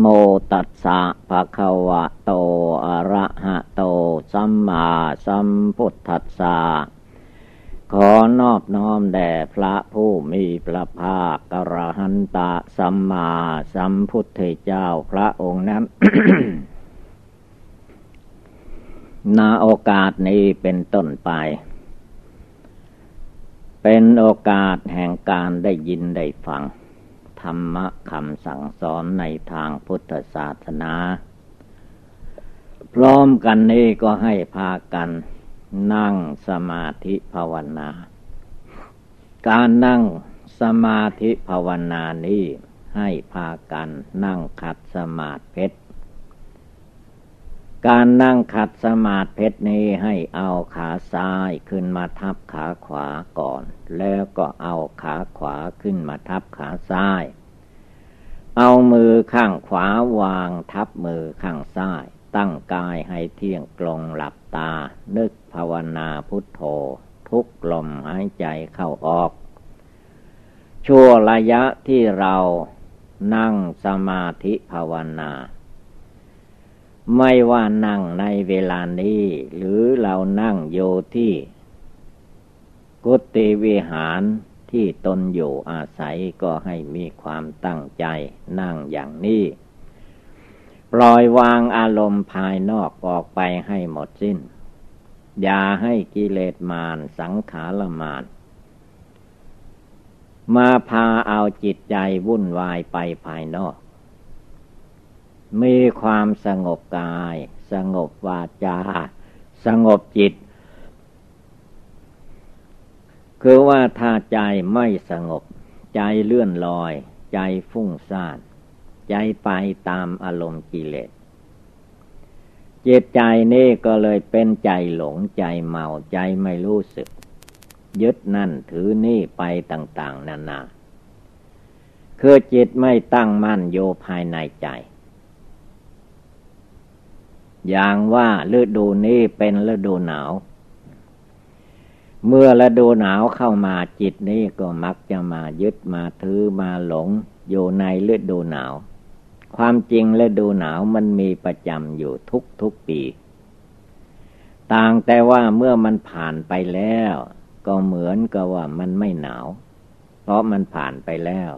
โมตัสสะภะคะวะโต อะระหะโต สัมมาสัมพุทธัสสะ ขอนอบน้อมแด่พระผู้มีพระภาคกระหันตะสัมมาสัมพุทธเจ้าพระองค์นั้นนาโอกาสนี้เป็นต้นไป เป็นโอกาสแห่งการได้ยินได้ฟัง ธรรมะคำสั่งสอนในทางพุทธศาสนา พร้อมกันนี้ก็ให้พากันนั่งสมาธิภาวนา การนั่งสมาธิภาวนานี้ให้พากันนั่งขัดสมาธิ การนั่งขัดสมาธินี้ให้เอาขาซ้ายขึ้นมาทับขาขวาก่อน แล้วก็เอาขาขวาขึ้นมาทับขาซ้าย เอามือข้างขวาวางทับมือข้างซ้าย ตั้งกายให้เที่ยงตรงหลับตา นึกภาวนาพุทโธ ทุกลมหายใจเข้าออก ชั่วระยะที่เรานั่งสมาธิภาวนา ไม่ว่านั่งในเวลานี้ หรือเรานั่งโยที่ กุฏิวิหารที่ตนอยู่อาศัยก็ให้มีความตั้งใจนั่งอย่างนี้ ปล่อยวางอารมณ์ภายนอกออกไปให้หมดสิ้น อย่าให้กิเลสมารสังขารมารมาพาเอาจิตใจวุ่นวายไปภายนอก มีความสงบกาย สงบวาจา สงบจิต คือว่าถ้าใจไม่สงบ ใจเลื่อนลอย ใจฟุ้งซ่าน ใจไปตามอารมณ์กิเลสจิตใจนี่ก็เลยเป็นใจหลงใจเมาใจไม่รู้สึก ยึดนั่นถือนี่ไปต่าง ๆ นานาคือจิตไม่ตั้งมั่นโยภายในใจ อย่างว่าฤดูนี้เป็นฤดูหนาว เมื่อฤดูหนาวเข้ามาจิตนี้ก็มักจะมายึดมาถือมาหลงอยู่ในฤดูหนาว ความจริงฤดูหนาวมันมีประจำอยู่ทุกทุกปี ต่างแต่ว่าเมื่อมันผ่านไปแล้ว ก็เหมือนกับว่ามันไม่หนาว เพราะมันผ่านไปแล้ว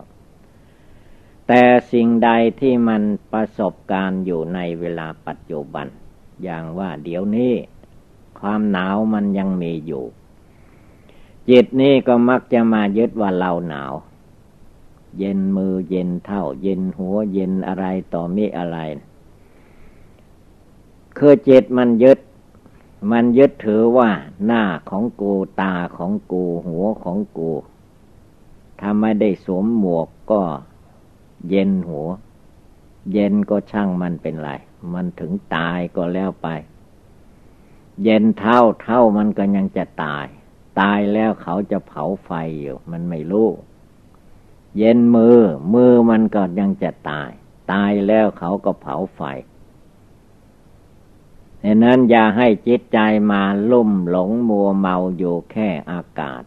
แต่สิ่งใดที่มันประสบการณ์อยู่ในเวลาปัจจุบัน อย่างว่าเดี๋ยวนี้ ความหนาวมันยังมีอยู่ จิตนี่ก็มักจะมายึดว่าเราหนาว เย็นมือเย็นเท่า เย็นหัวเย็นอะไรต่อมีอะไร คือจิตมันยึด มันยึดถือว่าหน้าของกูตาของกูหัวของกู ถ้าไม่ได้สวมหมวกก็ เย็นหัว เย็นก็ช่างมันเป็นไร มันถึงตายก็แล้วไป เย็นเท่าเท่ามันก็ยังจะตาย ตายแล้วเขาจะเผาไฟอยู่ มันไม่รู้ เย็นมือ มือมันก็ยังจะตาย ตายแล้วเขาก็เผาไฟดังนั้นอย่าให้จิตใจมาลุ่มหลงมัวเมาอยู่แค่อากาศ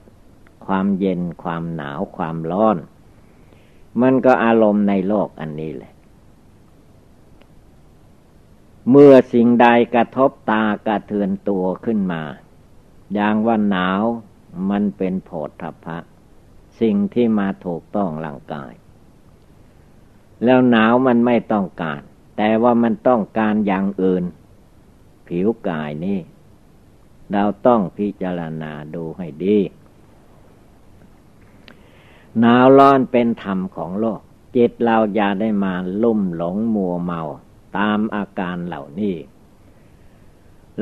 ความเย็นความหนาวความร้อน มันก็อารมณ์ในโลกอันนี้แหละ เมื่อสิ่งใดกระทบตากระเทือนตัวขึ้นมา อย่างว่าหนาวมันเป็นโผฏฐพะ สิ่งที่มาถูกต้องร่างกาย แล้วหนาวมันไม่ต้องการ แต่ว่ามันต้องการอย่างอื่น ผิวกายนี่ เราต้องพิจารณาดูให้ดี หนาวร้อนเป็นธรรมของโลก จิตเราอย่าได้มาลุ่มหลงมัวเมาตามอาการเหล่านี้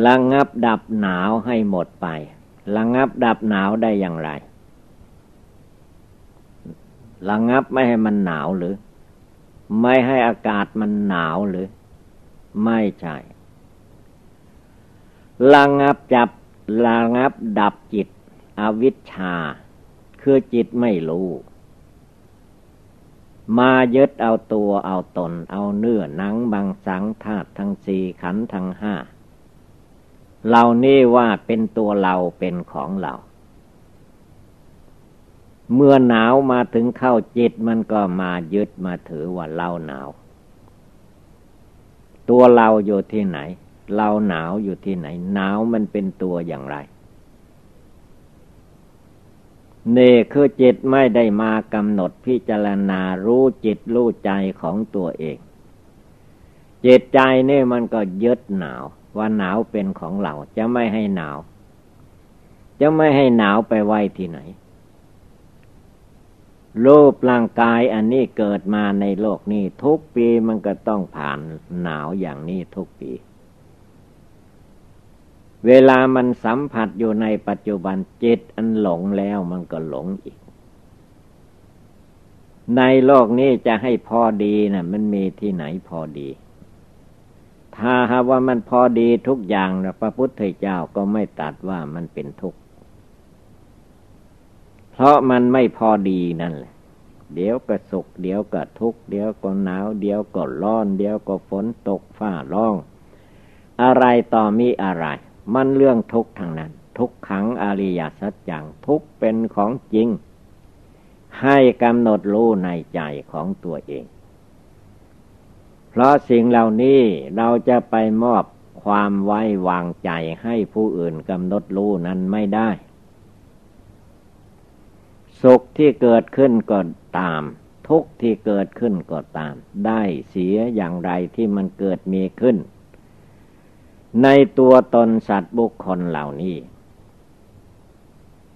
ระงับดับหนาวให้หมดไประงับดับหนาวได้อย่างไรระงับไม่ให้มันหนาวหรือ ไม่ให้อากาศมันหนาวหรือ ไม่ใช่ระงับจับระงับดับจิต อวิชชา คือจิตไม่รู้ มายึดเอาตัวเอาตน เอาเนื้อหนังบางสังธาตุทั้งสี่ขันทั้งห้าเหล่านี้ว่าเป็นตัวเราเป็นของเรา เมื่อหนาวมาถึงเข้าจิตมันก็มายึดมาถือว่าเราหนาว ตัวเราอยู่ที่ไหน เราหนาวอยู่ที่ไหน หนาวมันเป็นตัวอย่างไร นี่คือจิตไม่ได้มากำหนดพิจารณารู้จิตรู้ใจของตัวเอง จิตใจนี่มันก็ยึดหนาว ว่าหนาวเป็นของเราจะไม่ให้หนาว จะไม่ให้หนาวไปไว้ที่ไหนรูปร่างกายอันนี้เกิดมาในโลกนี้ ทุกปีมันก็ต้องผ่านหนาวอย่างนี้ทุกปี เวลามันสัมผัสอยู่ในปัจจุบันจิตอันหลงแล้วมันก็หลงอีก ในโลกนี้จะให้พอดีนะ่ะมันมีที่ไหนพอดี ถ้าหาว่ามันพอดีทุกอย่างนะพระพุทธเจ้าก็ไม่ตัดว่ามันเป็นทุกข์ เพราะมันไม่พอดีนั่นแหละ เดี๋ยวก็สุข เดี๋ยวก็ทุกข์ เดี๋ยวก็หนาว เดี๋ยวก็ร้อน เดี๋ยวก็ฝนตกฟ้าร้อง อะไรต่อมีอะไร มันเรื่องทุกข์ทางนั้น ทุกขังอริยสัจจังทุกเป็นของจริง ให้กำหนดรู้ในใจของตัวเอง เพราะสิ่งเหล่านี้เราจะไปมอบความไว้วางใจให้ผู้อื่นกำหนดรู้นั้นไม่ได้ สุขที่เกิดขึ้นก็ตาม ทุกที่เกิดขึ้นก็ตาม ได้เสียอย่างไรที่มันเกิดมีขึ้น ในตัวตนสัตว์บุคคลเหล่านี้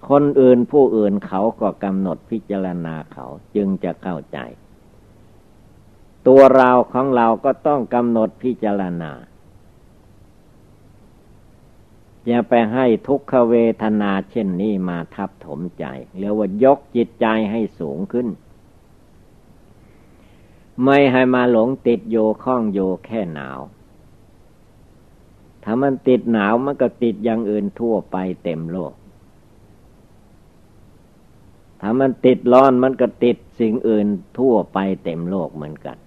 คนอื่นผู้อื่นเขาก็กำหนดพิจารณาเขาจึงจะเข้าใจ ตัวเราของเราก็ต้องกำหนดพิจารณา อย่าไปให้ทุกขเวทนาเช่นนี้มาทับถมใจเรียกว่ายกจิตใจให้สูงขึ้น ไม่ให้มาหลงติดโยข้องโยแค่หนาว ถ้ามันติดหนาวมันก็ติดอย่างอื่นทั่วไปเต็มโลก ถ้ามันติดร้อนมันก็ติดสิ่งอื่นทั่วไปเต็มโลกเหมือนกัน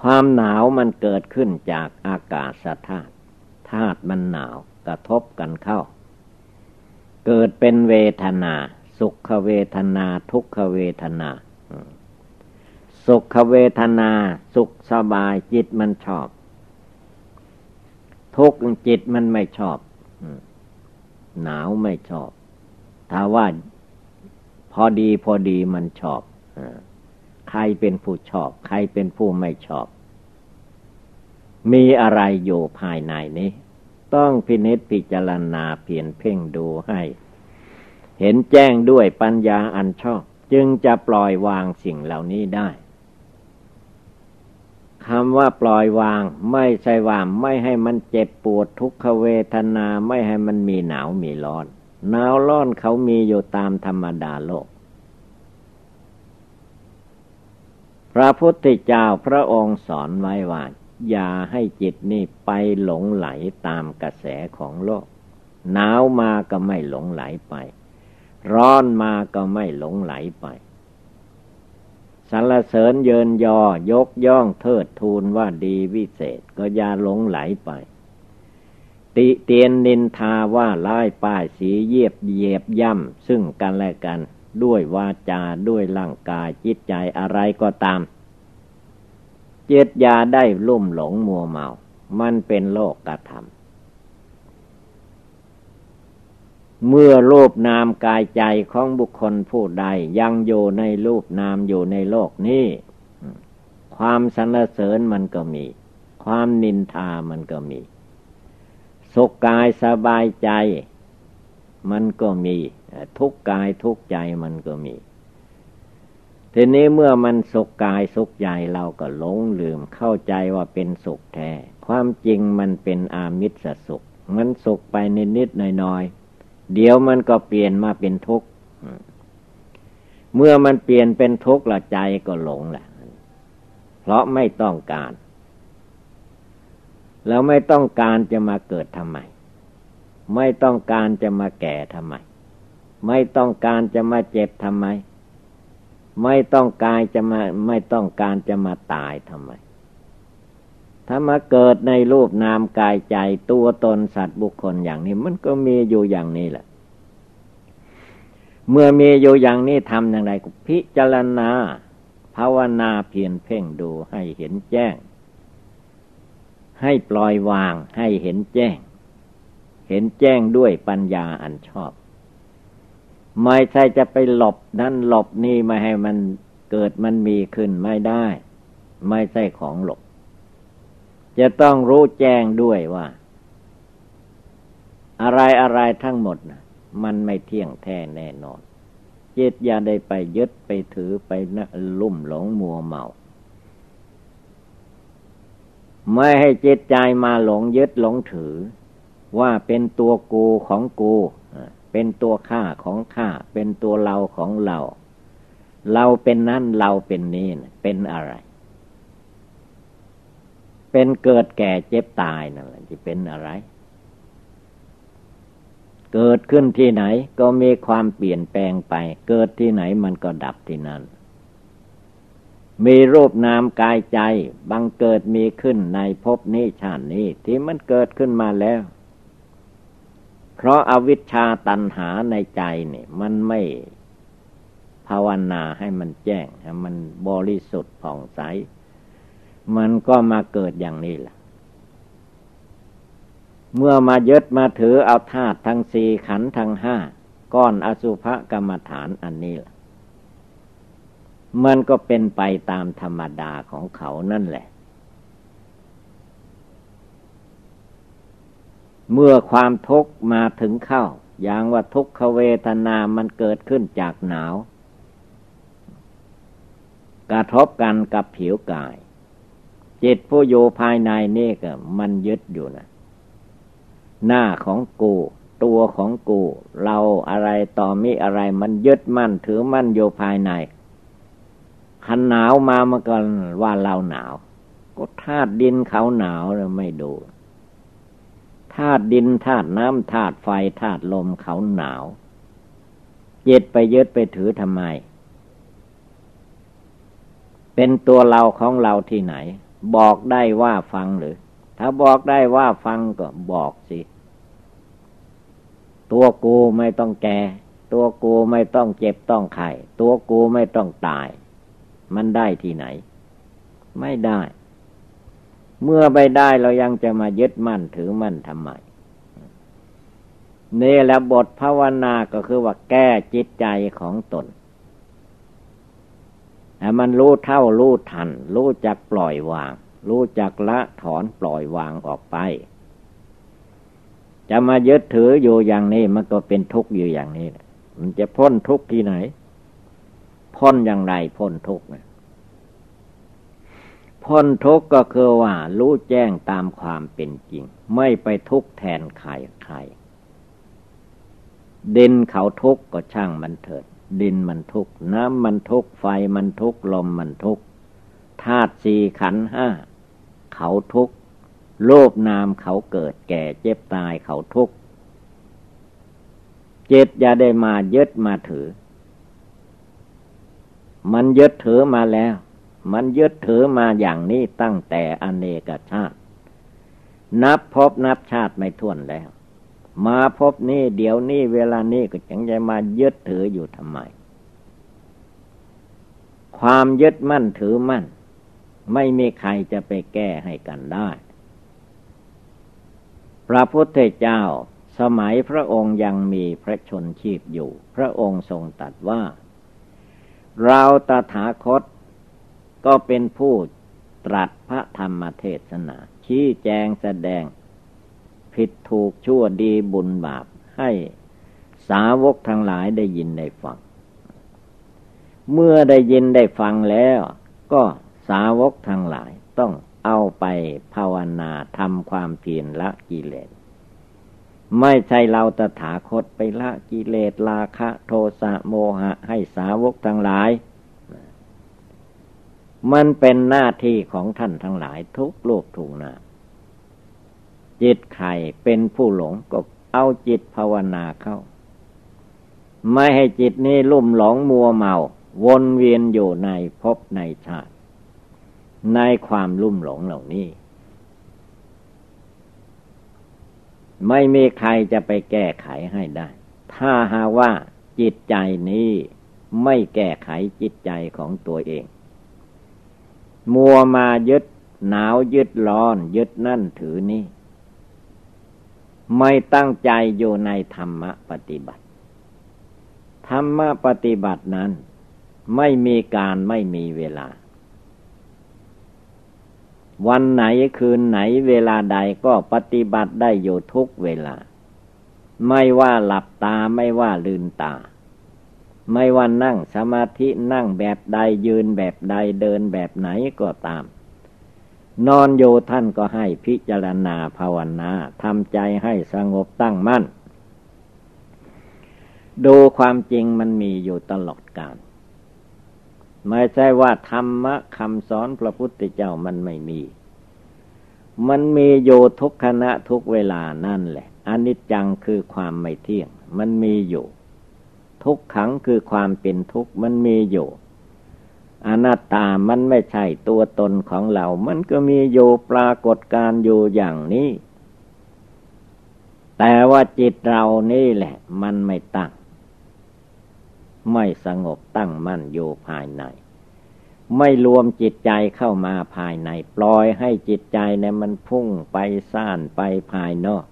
ความหนาวมันเกิดขึ้นจากอากาศธาตุ ธาตุมันหนาวกระทบกันเข้า เกิดเป็นเวทนา สุขเวทนา ทุกขเวทนา สุขเวทนาสุขสบายจิตมันชอบ ทุกจิตมันไม่ชอบ หนาวไม่ชอบ ถ้าว่าพอดีพอดีมันชอบ ใครเป็นผู้ชอบ ใครเป็นผู้ไม่ชอบ มีอะไรอยู่ภายในนี้ ต้องพินิจพิจารณาเพียนเพ่งดูให้ เห็นแจ้งด้วยปัญญาอันชอบ จึงจะปล่อยวางสิ่งเหล่านี้ได้ คำว่าปล่อยวาง ไม่ใช่ว่าไม่ให้มันเจ็บปวดทุกขเวทนาไม่ให้มันมีหนาวมีร้อนหนาวร้อนเขามีอยู่ตามธรรมดาโลก พระพุทธเจ้าพระองค์สอนไว้ว่าอย่าให้จิตนี่ไปหลงไหลตามกระแสของโลก หนาวมาก็ไม่หลงไหลไป ร้อนมาก็ไม่หลงไหลไป รรเสริญเยินยอยกย่องเทิดทูนว่าดีวิเศษก็อย่าหลงไหลไป ติเตียนนินทาว่าร้ายป้ายสีเยียบเยียบย่ำซึ่งกันและกัน ด้วยวาจาด้วยร่างกายจิตใจอะไรก็ตาม เจตยาได้ลุ่มหลงมัวเมา มันเป็นโลกกระทำ เมื่อรูปนามกายใจของบุคคลผู้ใดยังอยู่ในรูปนามอยู่ในโลกนี้ความสรรเสริญมันก็มี ความนินทามันก็มี สุขกายสบายใจ มันก็มี ทุกกายทุกใจมันก็มี ทีนี้เมื่อมันสุขกายสุขใจเราก็หลงลืมเข้าใจว่าเป็นสุขแท้ ความจริงมันเป็นอามิสสุข มันสุขไปนิดนิดหน่อยหน่อย เดี๋ยวมันก็เปลี่ยนมาเป็นทุกข์เมื่อมันเปลี่ยนเป็นทุกข์ละใจก็หลงแหละ เพราะไม่ต้องการ แล้วไม่ต้องการจะมาเกิดทำไม ไม่ต้องการจะมาแก่ทำไม ไม่ต้องการจะมาเจ็บทำไม ไม่ต้องการจะมา ไม่ต้องการจะมาตายทำไม ถ้ามาเกิดในรูปนามกายใจตัวตนสัตว์บุคคลอย่างนี้ มันก็มีอยู่อย่างนี้แหละ เมื่อมีอยู่อย่างนี้ทำอย่างไรก็พิจารณา ภาวนาเพียรเพ่งดูให้เห็นแจ้ง ให้ปล่อยวางให้เห็นแจ้ง เห็นแจ้งด้วยปัญญาอันชอบ ไม่ใช่จะไปหลบนั่นหลบนี่ไม่ให้มันเกิดมันมีขึ้นไม่ได้ ไม่ใช่ของหลบ จะต้องรู้แจ้งด้วยว่า อะไรอะไรทั้งหมดนะมันไม่เที่ยงแท้แน่นอนจิตอย่าได้ไปยึดไปถือไปนะลุ่มหลงมัวเมา ไม่ให้จิตใจมาหลงยึดหลงถือ ว่าเป็นตัวกูของกูเป็นตัวข้าของข้าเป็นตัวเราของเรา เราเป็นนั่นเราเป็นนี้เป็นอะไร เป็นเกิดแก่เจ็บตายนั่นแหละจะเป็นอะไร เกิดขึ้นที่ไหนก็มีความเปลี่ยนแปลงไป เกิดที่ไหนมันก็ดับที่นั่น มีรูปนามกายใจ บังเกิดมีขึ้นในภพนี้ชาตินี้ที่มันเกิดขึ้นมาแล้ว เพราะอาวิชชาตันหาในใจเนี่ยมันไม่ภาวนาให้มันแจ้งให้มันบริสุทธิ์ผ่องใส มันก็มาเกิดอย่างนี้แหละ เมื่อมายึดมาถือเอาธาตุทั้งสี่ขันทั้งห้าก้อนอสุภกรรมฐานอันนี้ล่ะมันก็เป็นไปตามธรรมดาของเขานั่นแหละ เมื่อความทุกข์มาถึงเข้า อย่างว่าทุกขเวทนามันเกิดขึ้นจากหนาว กระทบกันกับผิวกาย จิตผู้อยู่ภายในนี่ก็มันยึดอยู่นะ หน้าของกู ตัวของกู เราอะไรต่อมีอะไร มันยึดมั่นถือมั่นอยู่ภายในขันหนาวมาเมื่อก่อนว่าเราหนาว ก็ธาตุดินเขาหนาวเราไม่ดูธาตุดินธาตุน้ำธาตุไฟธาตุลมเขาหนาวยึดไปยึดไปถือทำไม เป็นตัวเราของเราที่ไหน บอกได้ว่าฟังหรือ ถ้าบอกได้ว่าฟังก็บอกสิ ตัวกูไม่ต้องแก่ ตัวกูไม่ต้องเจ็บต้องไข้ตัวกูไม่ต้องตาย มันได้ที่ไหน ไม่ได้ เมื่อไม่ได้เรายังจะมายึดมั่นถือมั่นทำไมเนี่แหละบทภาวนาก็คือว่าแก้จิตใจของตน มันรู้เท่ารู้ทัน รู้จักปล่อยวาง รู้จักละถอนปล่อยวางออกไป จะมายึดถืออยู่อย่างนี้มันก็เป็นทุกข์อยู่อย่างนี้มันจะพ้นทุกข์ที่ไหน พ้นอย่างไรพ้นทุกข์นะพ้นทุกข์ก็คือว่ารู้แจ้งตามความเป็นจริง ไม่ไปทุกข์แทนใครใครเดินเขาทุกข์ก็ช่างมันเถิด ดินมันทุกน้ำมันทุกไฟมันทุกลมมันทุกธาตุสี่ขันห้าเขาทุกโลภนามเขาเกิดแก่เจ็บตายเขาทุกเจ็ดอย่าได้มายึดมาถือ มันยึดถือมาแล้ว มันยึดถือมาอย่างนี้ตั้งแต่อเนกชาติ นับพบนับชาติไม่ท้วนแล้ว มาพบนี่เดี๋ยวนี้เวลานี้ก็จังจะมายึดถืออยู่ทำไม ความยึดมั่นถือมั่น ไม่มีใครจะไปแก้ให้กันได้ พระพุทธเจ้าสมัยพระองค์ยังมีพระชนชีพอยู่ พระองค์ทรงตัดว่า เราตถาคตก็เป็นผู้ตรัสพระธรรมเทศนา ชี้แจงแสดง ผิดถูกชั่วดีบุญบาปให้สาวกทั้งหลายได้ยินได้ฟัง เมื่อได้ยินได้ฟังแล้ว ก็สาวกทั้งหลายต้องเอาไปภาวนาทำความเพียรละกิเลส ไม่ใช่เราตถาคตไปละกิเลสราคะโทสะโมหะให้สาวกทั้งหลาย มันเป็นหน้าที่ของท่านทั้งหลายทุกโลกถูกนา จิตใครเป็นผู้หลงก็เอาจิตภาวนาเข้า ไม่ให้จิตนี้ลุ่มหลงมัวเมา วนเวียนอยู่ในภพในชาติ ในความลุ่มหลงเหล่านี้ ไม่มีใครจะไปแก้ไขให้ได้ ถ้าหาว่าจิตใจนี้ไม่แก้ไขจิตใจของตัวเอง มัวมายึดหนาวยึดร้อน ยึดนั่นถือนี่ ไม่ตั้งใจอยู่ในธรรมะปฏิบัติ ธรรมะปฏิบัตินั้น ไม่มีการไม่มีเวลา วันไหนคืนไหนเวลาใดก็ปฏิบัติได้อยู่ทุกเวลา ไม่ว่าหลับตาไม่ว่าลืนตา ไม่ว่านั่งสมาธินั่งแบบใดยืนแบบใดเดินแบบไหนก็ตาม นอนอยู่ท่านก็ให้พิจารณาภาวนาทำใจให้สงบตั้งมั่น ดูความจริงมันมีอยู่ตลอดกาลไม่ใช่ว่าธรรมะคำสอนพระพุทธเจ้ามันไม่มี มันมีอยู่ทุกขณะทุกเวลานั่นแหละอนิจจังคือความไม่เที่ยง มันมีอยู่ ทุกขังคือความเป็นทุกข์มันมีอยู่ อนัตตามันไม่ใช่ตัวตนของเรา มันก็มีอยู่ปรากฏการอยู่อย่างนี้ แต่ว่าจิตเรานี่แหละ มันไม่ตั้ง ไม่สงบตั้งมั่นอยู่ภายใน ไม่รวมจิตใจเข้ามาภายใน ปล่อยให้จิตใจเนี่ยมันพุ่งไปซ่านไปภายนอก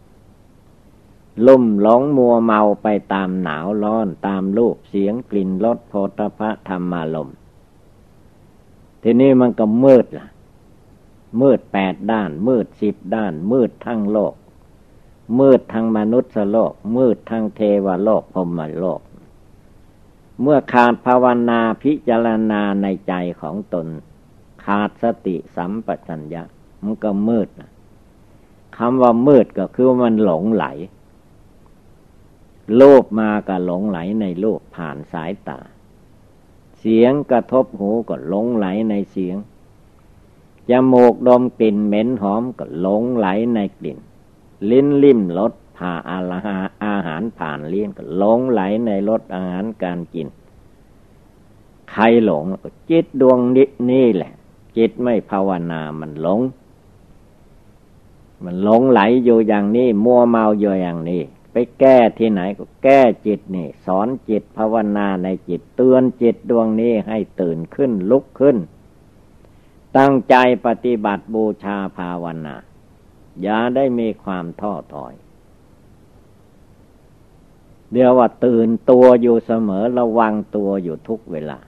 ลุ่มหลงมัวเมาไปตามหนาวร้อนตามรูปเสียงกลิ่นรสโพธพะธรรมารม ทีนี้มันก็มืดล่ะ มืดแปดด้าน มืดสิบด้าน มืดทั้งโลก มืดทั้งมนุษย์โลก มืดทั้งเทวโลกพรมโลก เมื่อขาดภาวนาพิจารณาในใจของตน ขาดสติสัมปชัญญะ มันก็มืดนะคำว่ามืดก็คือมันหลงไหลโลภมาก็หลงไหลในโลกผ่านสายตา เสียงกระทบหูก็หลงไหลในเสียง จมูกดมกลิ่นเหม็นหอมก็หลงไหลในกลิ่น ลิ้นลิ่มรสผ่าอาหาอาหารผ่านเลี้ยงก็หลงไหลในรสอาหารการกิน ใครหลงจิตดวงนี้นี่แหละ จิตไม่ภาวนามันหลง มันหลงไหลอยู่อย่างนี้ มัวเมาอยู่อย่างนี้ ไปแก้ที่ไหนก็แก้จิตนี่ สอนจิตภาวนาในจิตเตือนจิตดวงนี้ให้ตื่นขึ้นลุกขึ้น ตั้งใจปฏิบัติบูชาภาวนา อย่าได้มีความท้อถอย เดี๋ยวว่าตื่นตัวอยู่เสมอระวังตัวอยู่ทุกเวลา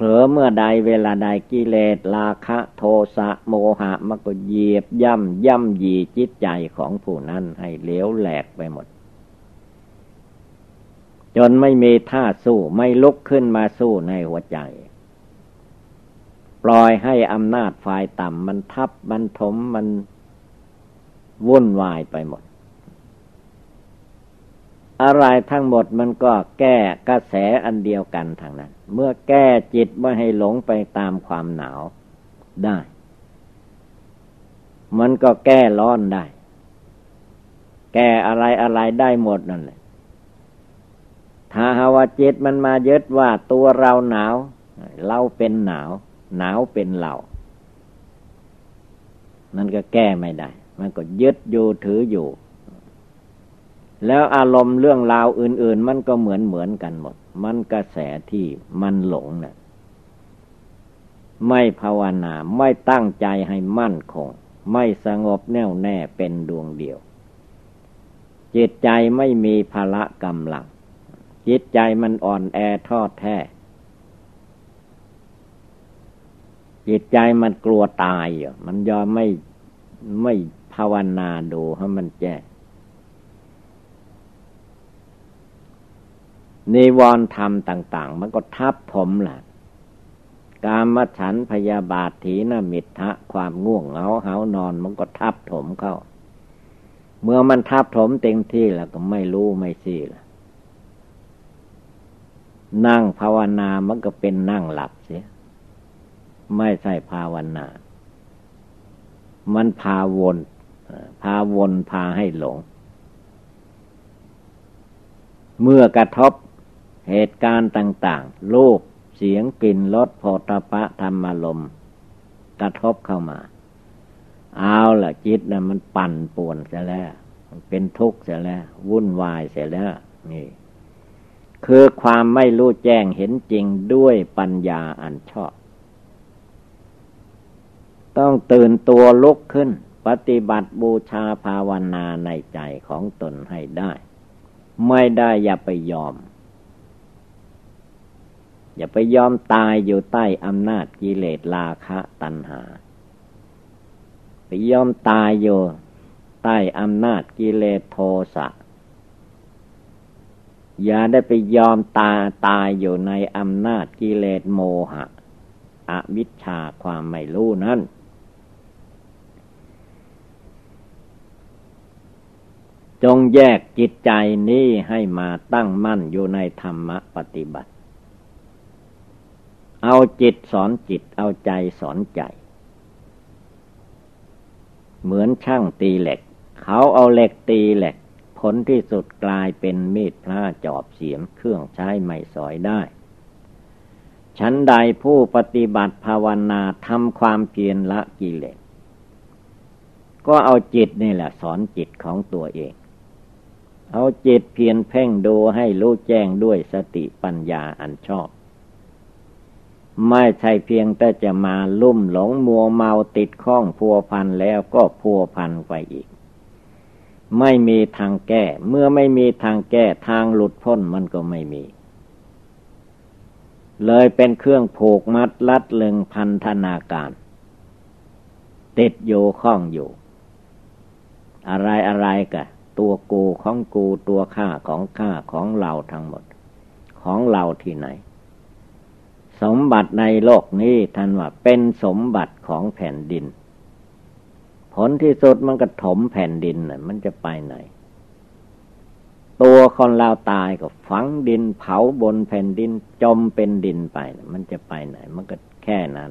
ผลอเมื่อใดเวลาใดกิเลสราคะโทสะโมหะมันก็เหยียบย่ำย่ำยีจิตใจของผู้นั้นให้เลี้ยวแหลกไปหมด จนไม่มีท่าสู้ไม่ลุกขึ้นมาสู้ในหัวใจ ปล่อยให้อำนาจฝ่ายต่ำมันทับมันถมมันวุ่นวายไปหมด อะไรทั้งหมดมันก็แก้กระแสอันเดียวกันทางนั้น เมื่อแก้จิตไม่ให้หลงไปตามความหนาวได้ มันก็แก้ร้อนได้ แก้อะไรอะไรได้หมดนั่นแหละ ถ้าหาว่าจิตมันมายึดว่าตัวเราหนาว เราเป็นหนาว หนาวเป็นเรานั่นก็แก้ไม่ได้ มันก็ยึดอยู่ถืออยู่ แล้วอารมณ์เรื่องราวอื่น ๆ มันก็เหมือนเหมือนกันหมด มันกระแสที่มันหลงนะ่ะไม่ภาวนาไม่ตั้งใจให้มั่นคง ไม่สงบแน่วแน่เป็นดวงเดียว จิตใจไม่มีภละกำลัง จิตใจมันอ่อนแอทอดแท้ จิตใจมันกลัวตายอยู่มันยอมไม่ไม่ภาวนาดูให้มันแจ้ นิวรธรรมต่าง ๆ มันก็ทับถมแหละกามฉันพยาบาทถีนมิทะความง่วงเหงาเหานอนมันก็ทับถมเข้า เมื่อมันทับถมเต็มที่แล้วก็ไม่รู้ไม่ซี่ละนั่งภาวนามันก็เป็นนั่งหลับเสีย ไม่ใช่ภาวนา มันพาวนพาวนพาให้หลง เมื่อกระทบ เหตุการณ์ต่างๆ รูป เสียง กลิ่น รสโผฏฐะธรรมลมกระทบเข้ามา เอาล่ะจิตนะ่ะมันปั่นป่วนเสียแล้ว มันเป็นทุกข์เสียแล้ว วุ่นวายเสียแล้ว นี่ คือความไม่รู้แจ้งเห็นจริงด้วยปัญญาอันชอบ ต้องตื่นตัวลุกขึ้น ปฏิบัติบูชาภาวนาในใจของตนให้ได้ ไม่ได้อย่าไปยอม อย่าไปยอมตายอยู่ใต้อำนาจกิเลสราคะตัณหา ไปยอมตายอยู่ใต้อำนาจกิเลสโทสะ อย่าได้ไปยอมตาตายอยู่ในอำนาจกิเลสโมหะ อวิชชาความไม่รู้นั้นจงแยกจิตใจนี้ให้มาตั้งมั่นอยู่ในธรรมปฏิบัติ เอาจิตสอนจิต เอาใจสอนใจ เหมือนช่างตีเหล็ก เขาเอาเหล็กตีเหล็ก ผลที่สุดกลายเป็นมีดพระจอบเสียมเครื่องใช้ไม่สอยได้ฉันใดผู้ปฏิบัติภาวนาทำความเพียรละกิเลส ก็เอาจิตนี่แหละสอนจิตของตัวเอง เอาจิตเพียรเพ่งดูให้รู้แจ้งด้วยสติปัญญาอันชอบ ไม่ใช่เพียงแต่จะมาลุ่มหลงมัวเมาติดข้องพัวพันแล้วก็พัวพันไปอีก ไม่มีทางแก้ เมื่อไม่มีทางแก้ทางหลุดพ้นมันก็ไม่มี เลยเป็นเครื่องผูกมัดลัดเลึงพันธนาการ ติดอยู่ข้องอยู่ อะไรอะไรกะ ตัวกูของกูตัวข้าของข้าของเราทั้งหมด ของเราที่ไหน สมบัติในโลกนี้ท่านว่าเป็นสมบัติของแผ่นดิน ผลที่สุดมันก็ถมแผ่นดินน่ะมันจะไปไหน ตัวคนเราตายก็ฝังดินเผาบนแผ่นดินจมเป็นดินไป มันจะไปไหน มันก็แค่นั้น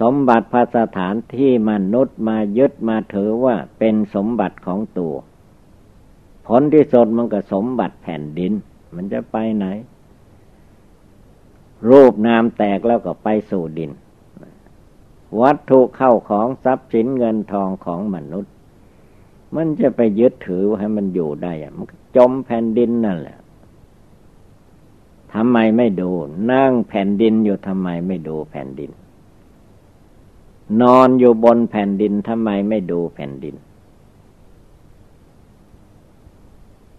สมบัติภาสถานที่มนุษย์มายึดมาถือว่าเป็นสมบัติของตัว ผลที่สุดมันก็สมบัติแผ่นดิน มันจะไปไหน รูปนามแตกแล้วก็ไปสู่ดิน วัตถุเข้าของทรัพย์สินเงินทองของมนุษย์ มันจะไปยึดถือให้มันอยู่ได้มันจมแผ่นดินนั่นแหละทำไมไม่ดู นั่งแผ่นดินอยู่ทำไมไม่ดูแผ่นดิน นอนอยู่บนแผ่นดินทำไมไม่ดูแผ่นดิน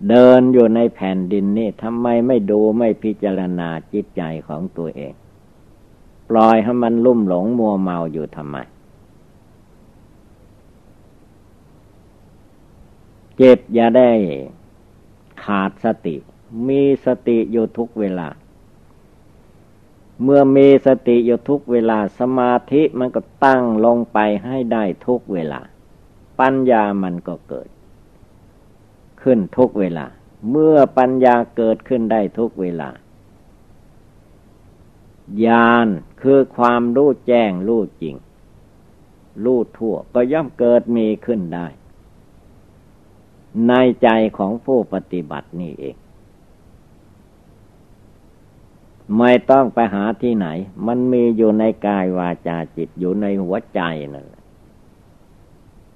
เดินอยู่ในแผ่นดินนี่ทำไมไม่ดูไม่พิจารณาจิตใจของตัวเอง ปล่อยให้มันลุ่มหลงมัวเมาอยู่ทำไม เจ็บอย่าได้ขาดสติ มีสติอยู่ทุกเวลา เมื่อมีสติอยู่ทุกเวลาสมาธิมันก็ตั้งลงไปให้ได้ทุกเวลา ปัญญามันก็เกิด ขึ้นทุกเวลา เมื่อปัญญาเกิดขึ้นได้ทุกเวลาญาณคือความรู้แจ้งรู้จริง รู้ทั่วก็ย่อมเกิดมีขึ้นได้ ในใจของผู้ปฏิบัตินี่เอง ไม่ต้องไปหาที่ไหน มันมีอยู่ในกายวาจาจิตอยู่ในหัวใจนั่น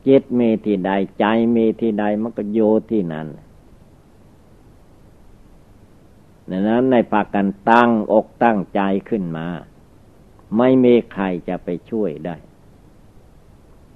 จิตมีที่ใดใจมีที่ใดมันก็โยที่นั่นดังนั้นในภากันตั้งอกตั้งใจขึ้นมา ไม่มีใครจะไปช่วยได้